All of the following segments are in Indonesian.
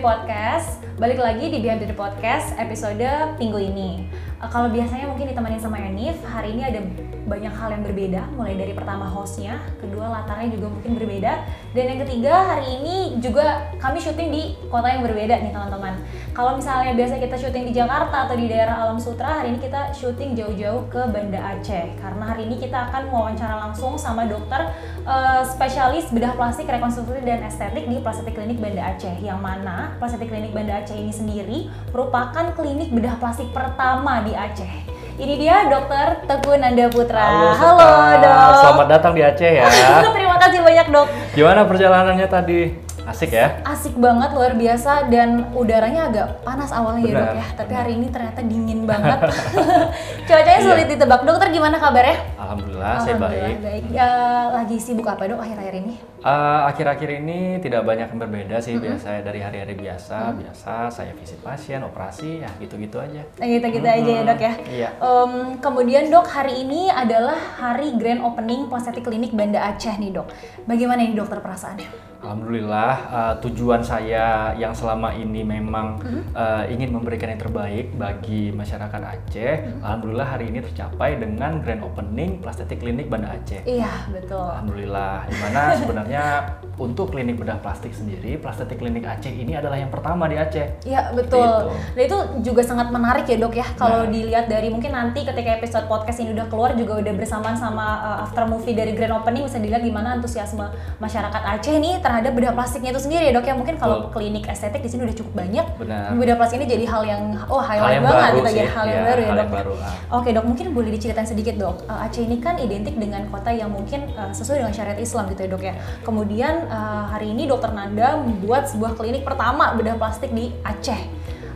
Beauty Podcast. Balik lagi di Beyond Beauty Podcast episode minggu ini. Uh, kalau biasanya mungkin ditemani sama Enif, hari ini ada banyak hal yang berbeda. Mulai dari pertama hostnya, kedua latarnya juga mungkin berbeda, dan yang ketiga hari ini juga kami syuting di kota yang berbeda nih teman-teman. Kalau misalnya biasa kita syuting di Jakarta atau di daerah Alam Sutra, hari ini kita syuting jauh-jauh ke Banda Aceh. Karena hari ini kita akan wawancara langsung sama dokter uh, spesialis bedah plastik, rekonstruksi dan estetik di Plastik Klinik Banda Aceh. Yang mana Plastik Klinik Banda Aceh ini sendiri merupakan klinik bedah plastik pertama di Aceh. Ini dia Dokter Teguh Nanda Putra. Halo, Halo dok. Selamat datang di Aceh ya. Terima kasih banyak dok. Gimana perjalanannya tadi? Asik ya? Asik banget luar biasa dan udaranya agak panas awalnya ya dok Benar, ya. Tapi benar. hari ini ternyata dingin banget. Cuacanya Iya. sulit ditebak. Dokter gimana kabarnya? Alhamdulillah, saya Alhamdulillah, baik. baik. Ya, lagi sibuk apa dok akhir-akhir ini? Eh, Akhir-akhir ini tidak banyak yang berbeda sih biasanya dari hari-hari biasa. Biasa saya visit pasien, operasi, ya gitu-gitu aja. Nah, gitu-gitu aja ya dok ya. Iya. Em, kemudian dok hari ini adalah hari grand opening Plastik Klinik Banda Aceh nih dok. Bagaimana nih dokter perasaannya? Alhamdulillah eh, tujuan saya yang selama ini memang eh, ingin memberikan yang terbaik bagi masyarakat Aceh. Alhamdulillah hari ini tercapai dengan grand opening Plastik Klinik Banda Aceh. Iya betul. Alhamdulillah, di mana sebenarnya untuk klinik bedah plastik sendiri, Plastik Klinik Aceh ini adalah yang pertama di Aceh. Iya betul. Itu. Dan itu juga sangat menarik ya dok ya. Kalau Nah. dilihat dari mungkin nanti ketika episode podcast ini udah keluar juga udah bersamaan sama uh, after movie dari grand opening bisa dilihat gimana antusiasme masyarakat Aceh nih terhadap bedah plastiknya itu sendiri ya dok ya. Mungkin kalau Betul. klinik estetik di sini udah cukup banyak. Benar. Bedah plastik ini jadi hal yang oh Hal highlight yang banget baru gitu ya sih, hal yang ya, baru ya hal dok. yang baru, ah. Oke dok mungkin boleh diceritain sedikit dok. Uh, Aceh ini kan identik dengan kota yang mungkin uh, sesuai dengan syariat Islam gitu ya dok ya. Kemudian uh, hari ini dokter Nanda membuat sebuah klinik pertama bedah plastik di Aceh.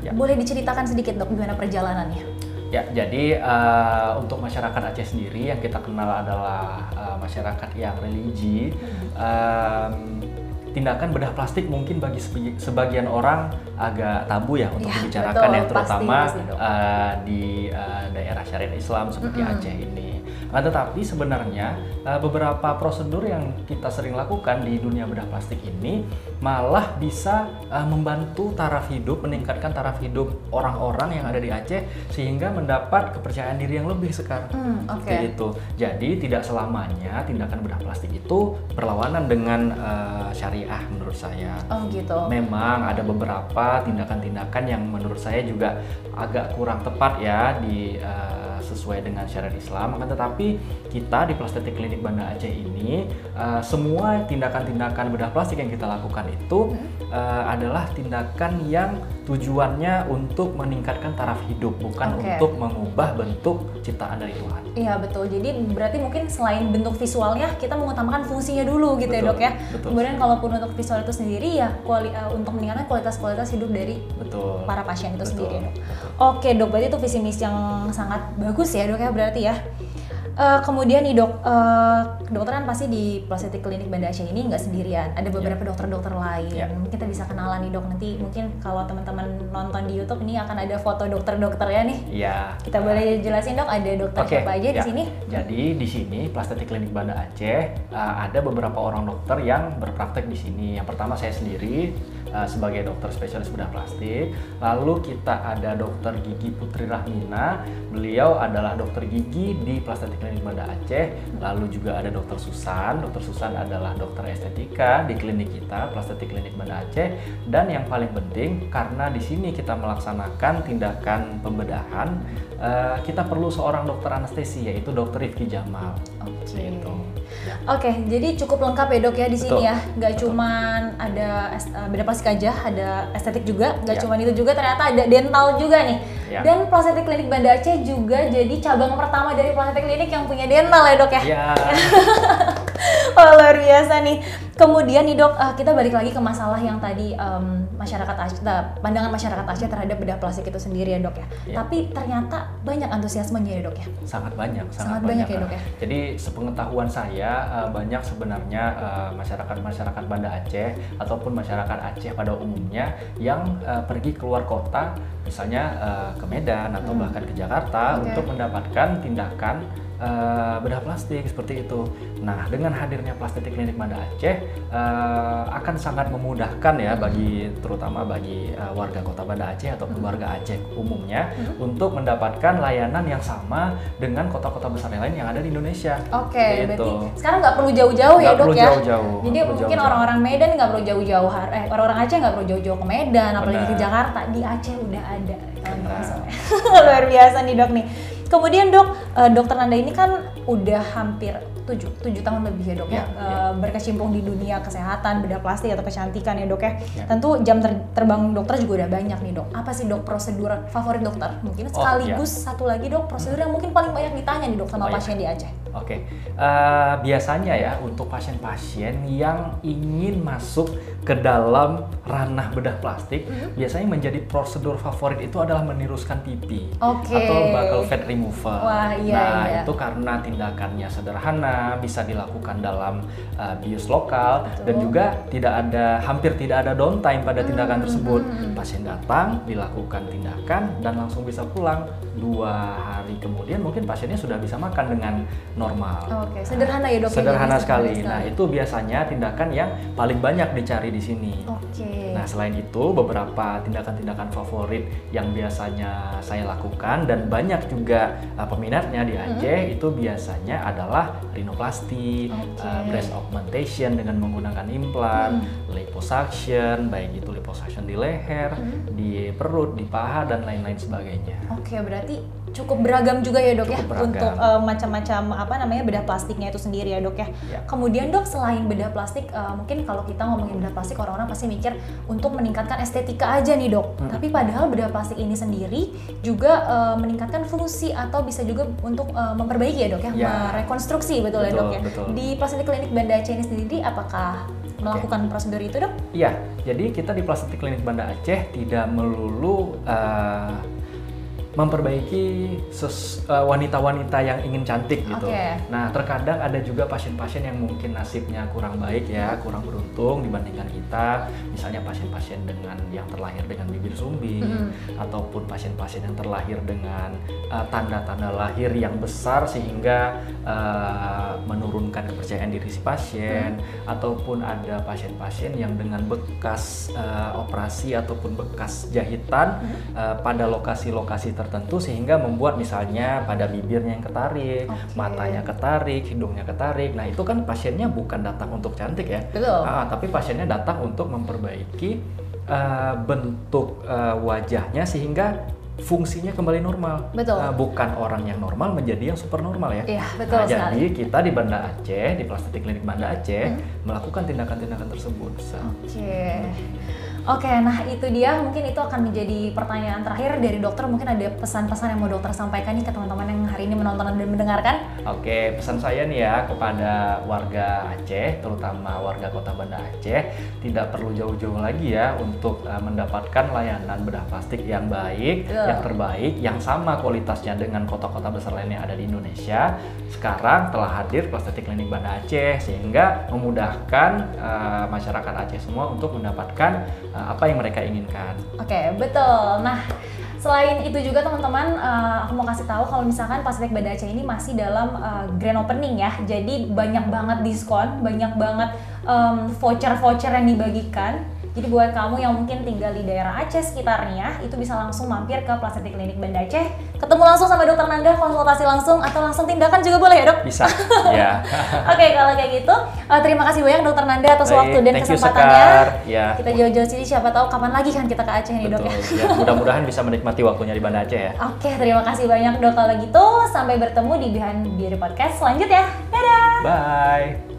Ya. Boleh diceritakan sedikit dok gimana perjalanannya? Ya, jadi eh, untuk masyarakat Aceh sendiri yang kita kenal adalah eh, masyarakat yang religi. em, tindakan bedah plastik mungkin bagi sebagian orang agak tabu ya untuk Ya, dibicarakan betul, ya pasti, terutama pasti, dok. eh, di eh, daerah syariat Islam seperti Aceh ini. Nah, tetapi sebenarnya eh, beberapa prosedur yang kita sering lakukan di dunia bedah plastik ini malah bisa eh, membantu taraf hidup, meningkatkan taraf hidup orang-orang yang ada di Aceh sehingga mendapat kepercayaan diri yang lebih sekarang. Hmm. Seperti itu. Jadi tidak selamanya tindakan bedah plastik itu berlawanan dengan eh, syariah menurut saya. Oh gitu. Memang ada beberapa tindakan-tindakan yang menurut saya juga agak kurang tepat ya di eh, sesuai dengan syariat Islam. Akan tetapi kita di Plastik Klinik Banda Aceh ini eh, semua tindakan-tindakan bedah plastik yang kita lakukan itu eh, adalah tindakan yang tujuannya untuk meningkatkan taraf hidup, bukan Oke. untuk mengubah bentuk ciptaan dari Tuhan. Iya betul. Jadi berarti mungkin selain bentuk visualnya kita mengutamakan fungsinya dulu gitu ya Betul, dok ya. betul Kemudian kalaupun untuk visual itu sendiri ya kuali, eh, untuk meningkatkan kualitas-kualitas hidup dari Betul. para pasien itu Betul, sendiri ya dok. betul. Oke dok, berarti itu visi misi yang sangat bagus ya dok ya berarti ya. Eh, kemudian nih dok, dokter kan pasti di Plastik Klinik Banda Aceh ini nggak sendirian, ada beberapa dokter-dokter lain. Ya. Mungkin kita bisa kenalan nih dok. Nanti mungkin kalau teman-teman nonton di YouTube ini akan ada foto dokter-dokternya nih. Iya. Kita boleh jelasin dok, ada dokter Oke, siapa aja di ya. sini? Jadi di sini Plastik Klinik Banda Aceh uh, ada beberapa orang dokter yang berpraktek di sini. Yang pertama saya sendiri uh, sebagai dokter spesialis bedah plastik. Lalu kita ada dokter gigi Putri Rahmina. Beliau adalah dokter gigi di Plastik Klinik Banda Aceh. Lalu juga ada dokter Susan. Dokter Susan adalah dokter estetika di klinik kita Plastik Klinik Banda Aceh. Dan yang paling penting karena di sini kita melaksanakan tindakan pembedahan, uh, kita perlu seorang dokter anestesi yaitu dokter Rifki Jamal. Oke. Gitu. Oke, jadi cukup lengkap ya dok ya di sini Betul. ya. Nggak Betul. cuman ada eh, beda plastik aja, ada estetik juga. Nggak Ya. cuman itu juga, ternyata ada dental juga nih. Ya. Dan Plastik Klinik Banda Aceh juga jadi cabang pertama dari Plastik Klinik yang punya dental ya dok ya. Ya, Oh, luar biasa nih. Kemudian nih dok, eh, kita balik lagi ke masalah yang tadi em, masyarakat Aceh, eh, pandangan masyarakat Aceh terhadap bedah plastik itu sendiri ya dok ya. Ya. Tapi ternyata banyak antusiasmenya ya dok ya. sangat banyak, Sangat banyak ya, Dok, ya? Jadi sepengetahuan saya eh, banyak sebenarnya eh, masyarakat-masyarakat Banda Aceh ataupun masyarakat Aceh pada umumnya yang eh, pergi keluar kota, misalnya ke Medan atau Hmm. bahkan ke Jakarta Oke. untuk mendapatkan tindakan uh, bedah plastik seperti itu. Nah, dengan hadirnya plastik klinik Banda Aceh uh, akan sangat memudahkan ya bagi terutama bagi uh, warga Kota Banda Aceh ataupun hmm. warga Aceh umumnya hmm. untuk mendapatkan layanan yang sama dengan kota-kota besar yang lain yang ada di Indonesia. Oke, okay, berarti sekarang nggak perlu jauh-jauh ya dok ya. Jauh-jauh. Jadi perlu mungkin orang-orang Medan nggak perlu jauh-jauh, eh orang-orang Aceh nggak perlu jauh-jauh ke Medan, apalagi ke Jakarta. Di Aceh udah ada. Luar biasa nih dok nih. Kemudian dok, uh, dokter Nanda ini kan udah hampir tujuh, tujuh tahun lebih ya dok ya, ya, uh, ya. berkecimpung di dunia kesehatan, bedah plastik atau kecantikan ya dok ya. ya. Tentu jam ter terbang dokter juga udah banyak nih dok. Apa sih dok prosedur favorit dokter? Mungkin oh, sekaligus oh, ya. satu lagi dok prosedur yang mungkin paling banyak ditanya nih dok sama oh, pasien ya. di Aceh. Oke, okay. uh, eh, biasanya ya untuk pasien-pasien yang ingin masuk ke dalam ranah bedah plastik, mm -hmm. biasanya menjadi prosedur favorit itu adalah meniruskan pipi okay. atau buccal fat removal. Wah, iya, nah iya. itu karena tindakannya sederhana, bisa dilakukan dalam uh, bius lokal Betul. dan juga tidak ada hampir tidak ada downtime pada tindakan hmm, tersebut. Hmm. Pasien datang, dilakukan tindakan dan langsung bisa pulang dua hari kemudian mungkin pasiennya sudah bisa makan dengan normal. Oke, okay. sederhana ya dok. Ya, sederhana sekali. Nah itu biasanya tindakan yang paling banyak dicari di sini. Oke. Okay. Nah selain itu beberapa tindakan-tindakan favorit yang biasanya saya lakukan dan banyak juga uh, peminatnya di Aceh hmm. itu biasanya adalah rinoplasti, okay. uh, breast augmentation dengan menggunakan implan, hmm. liposuction, baik itu liposuction di leher, hmm. di perut, di paha dan lain-lain sebagainya. Oke, okay, berarti cukup beragam juga ya dok ya untuk uh, macam-macam apa namanya bedah plastiknya itu sendiri ya dok ya. ya. Kemudian dok selain bedah plastik uh, mungkin kalau kita ngomongin bedah plastik orang-orang pasti mikir untuk meningkatkan estetika aja nih dok. Hmm. Tapi padahal bedah plastik ini sendiri juga uh, meningkatkan fungsi atau bisa juga untuk uh, memperbaiki ya dok ya, ya. merekonstruksi betul, betul ya dok ya. Betul. Di plastik klinik Banda Aceh ini sendiri apakah melakukan okay. prosedur itu dok? Iya, jadi kita di plastik klinik Banda Aceh tidak melulu uh, memperbaiki uh, wanita-wanita yang ingin cantik gitu. Okay. Nah, terkadang ada juga pasien-pasien yang mungkin nasibnya kurang baik ya, kurang beruntung dibandingkan kita. Misalnya pasien-pasien dengan yang terlahir dengan bibir sumbing mm. ataupun pasien-pasien yang terlahir dengan uh, tanda-tanda uh, lahir yang besar sehingga uh, menurunkan kepercayaan diri si pasien mm. ataupun ada pasien-pasien yang dengan bekas uh, operasi ataupun bekas jahitan mm. uh, pada lokasi-lokasi tertentu tertentu sehingga membuat misalnya pada bibirnya yang ketarik, okay. matanya ketarik, hidungnya ketarik. Nah itu kan pasiennya bukan datang untuk cantik ya, Betul. Ah, tapi pasiennya datang untuk memperbaiki uh, bentuk uh, wajahnya sehingga fungsinya kembali normal. Betul. Uh, bukan orang yang normal menjadi yang super normal ya. Iya, betul nah, sekali. Jadi kita di Banda Aceh, di Plastik Klinik Banda Aceh hmm. melakukan tindakan-tindakan tersebut. Oke. Okay. Oke, nah itu dia mungkin itu akan menjadi pertanyaan terakhir dari dokter. Mungkin ada pesan-pesan yang mau dokter sampaikan nih ke teman-teman yang hari ini menonton dan mendengarkan. Oke, pesan saya nih ya kepada warga Aceh, terutama warga Kota Banda Aceh, tidak perlu jauh-jauh lagi ya untuk uh, mendapatkan layanan bedah plastik yang baik, yeah. yang terbaik, yang sama kualitasnya dengan kota-kota besar lain yang ada di Indonesia. Sekarang telah hadir Plastik Klinik Banda Aceh sehingga memudahkan uh, masyarakat Aceh semua untuk mendapatkan uh, apa yang mereka inginkan. Oke, okay, betul. Nah, selain itu juga teman-teman, uh, aku mau kasih tahu kalau misalkan Pasifik Banda Aceh ini masih dalam uh, grand opening ya. Jadi banyak banget diskon, banyak banget um, voucher-voucher yang dibagikan jadi buat kamu yang mungkin tinggal di daerah Aceh sekitarnya, itu bisa langsung mampir ke Plastik Klinik Banda Aceh, ketemu langsung sama dokter Nanda, konsultasi langsung atau langsung tindakan juga boleh ya dok? Bisa, ya. Oke okay, kalau kayak gitu, uh, terima kasih banyak dokter Nanda atas Baik, waktu dan kesempatannya. Ya. Kita jauh-jauh sini, siapa tahu kapan lagi kan kita ke Aceh nih dok ya. ya Mudah-mudahan bisa menikmati waktunya di Banda Aceh ya. Oke, okay, terima kasih banyak dok kalau gitu. Sampai bertemu di Behind Beauty Podcast selanjutnya. Dadah. Bye.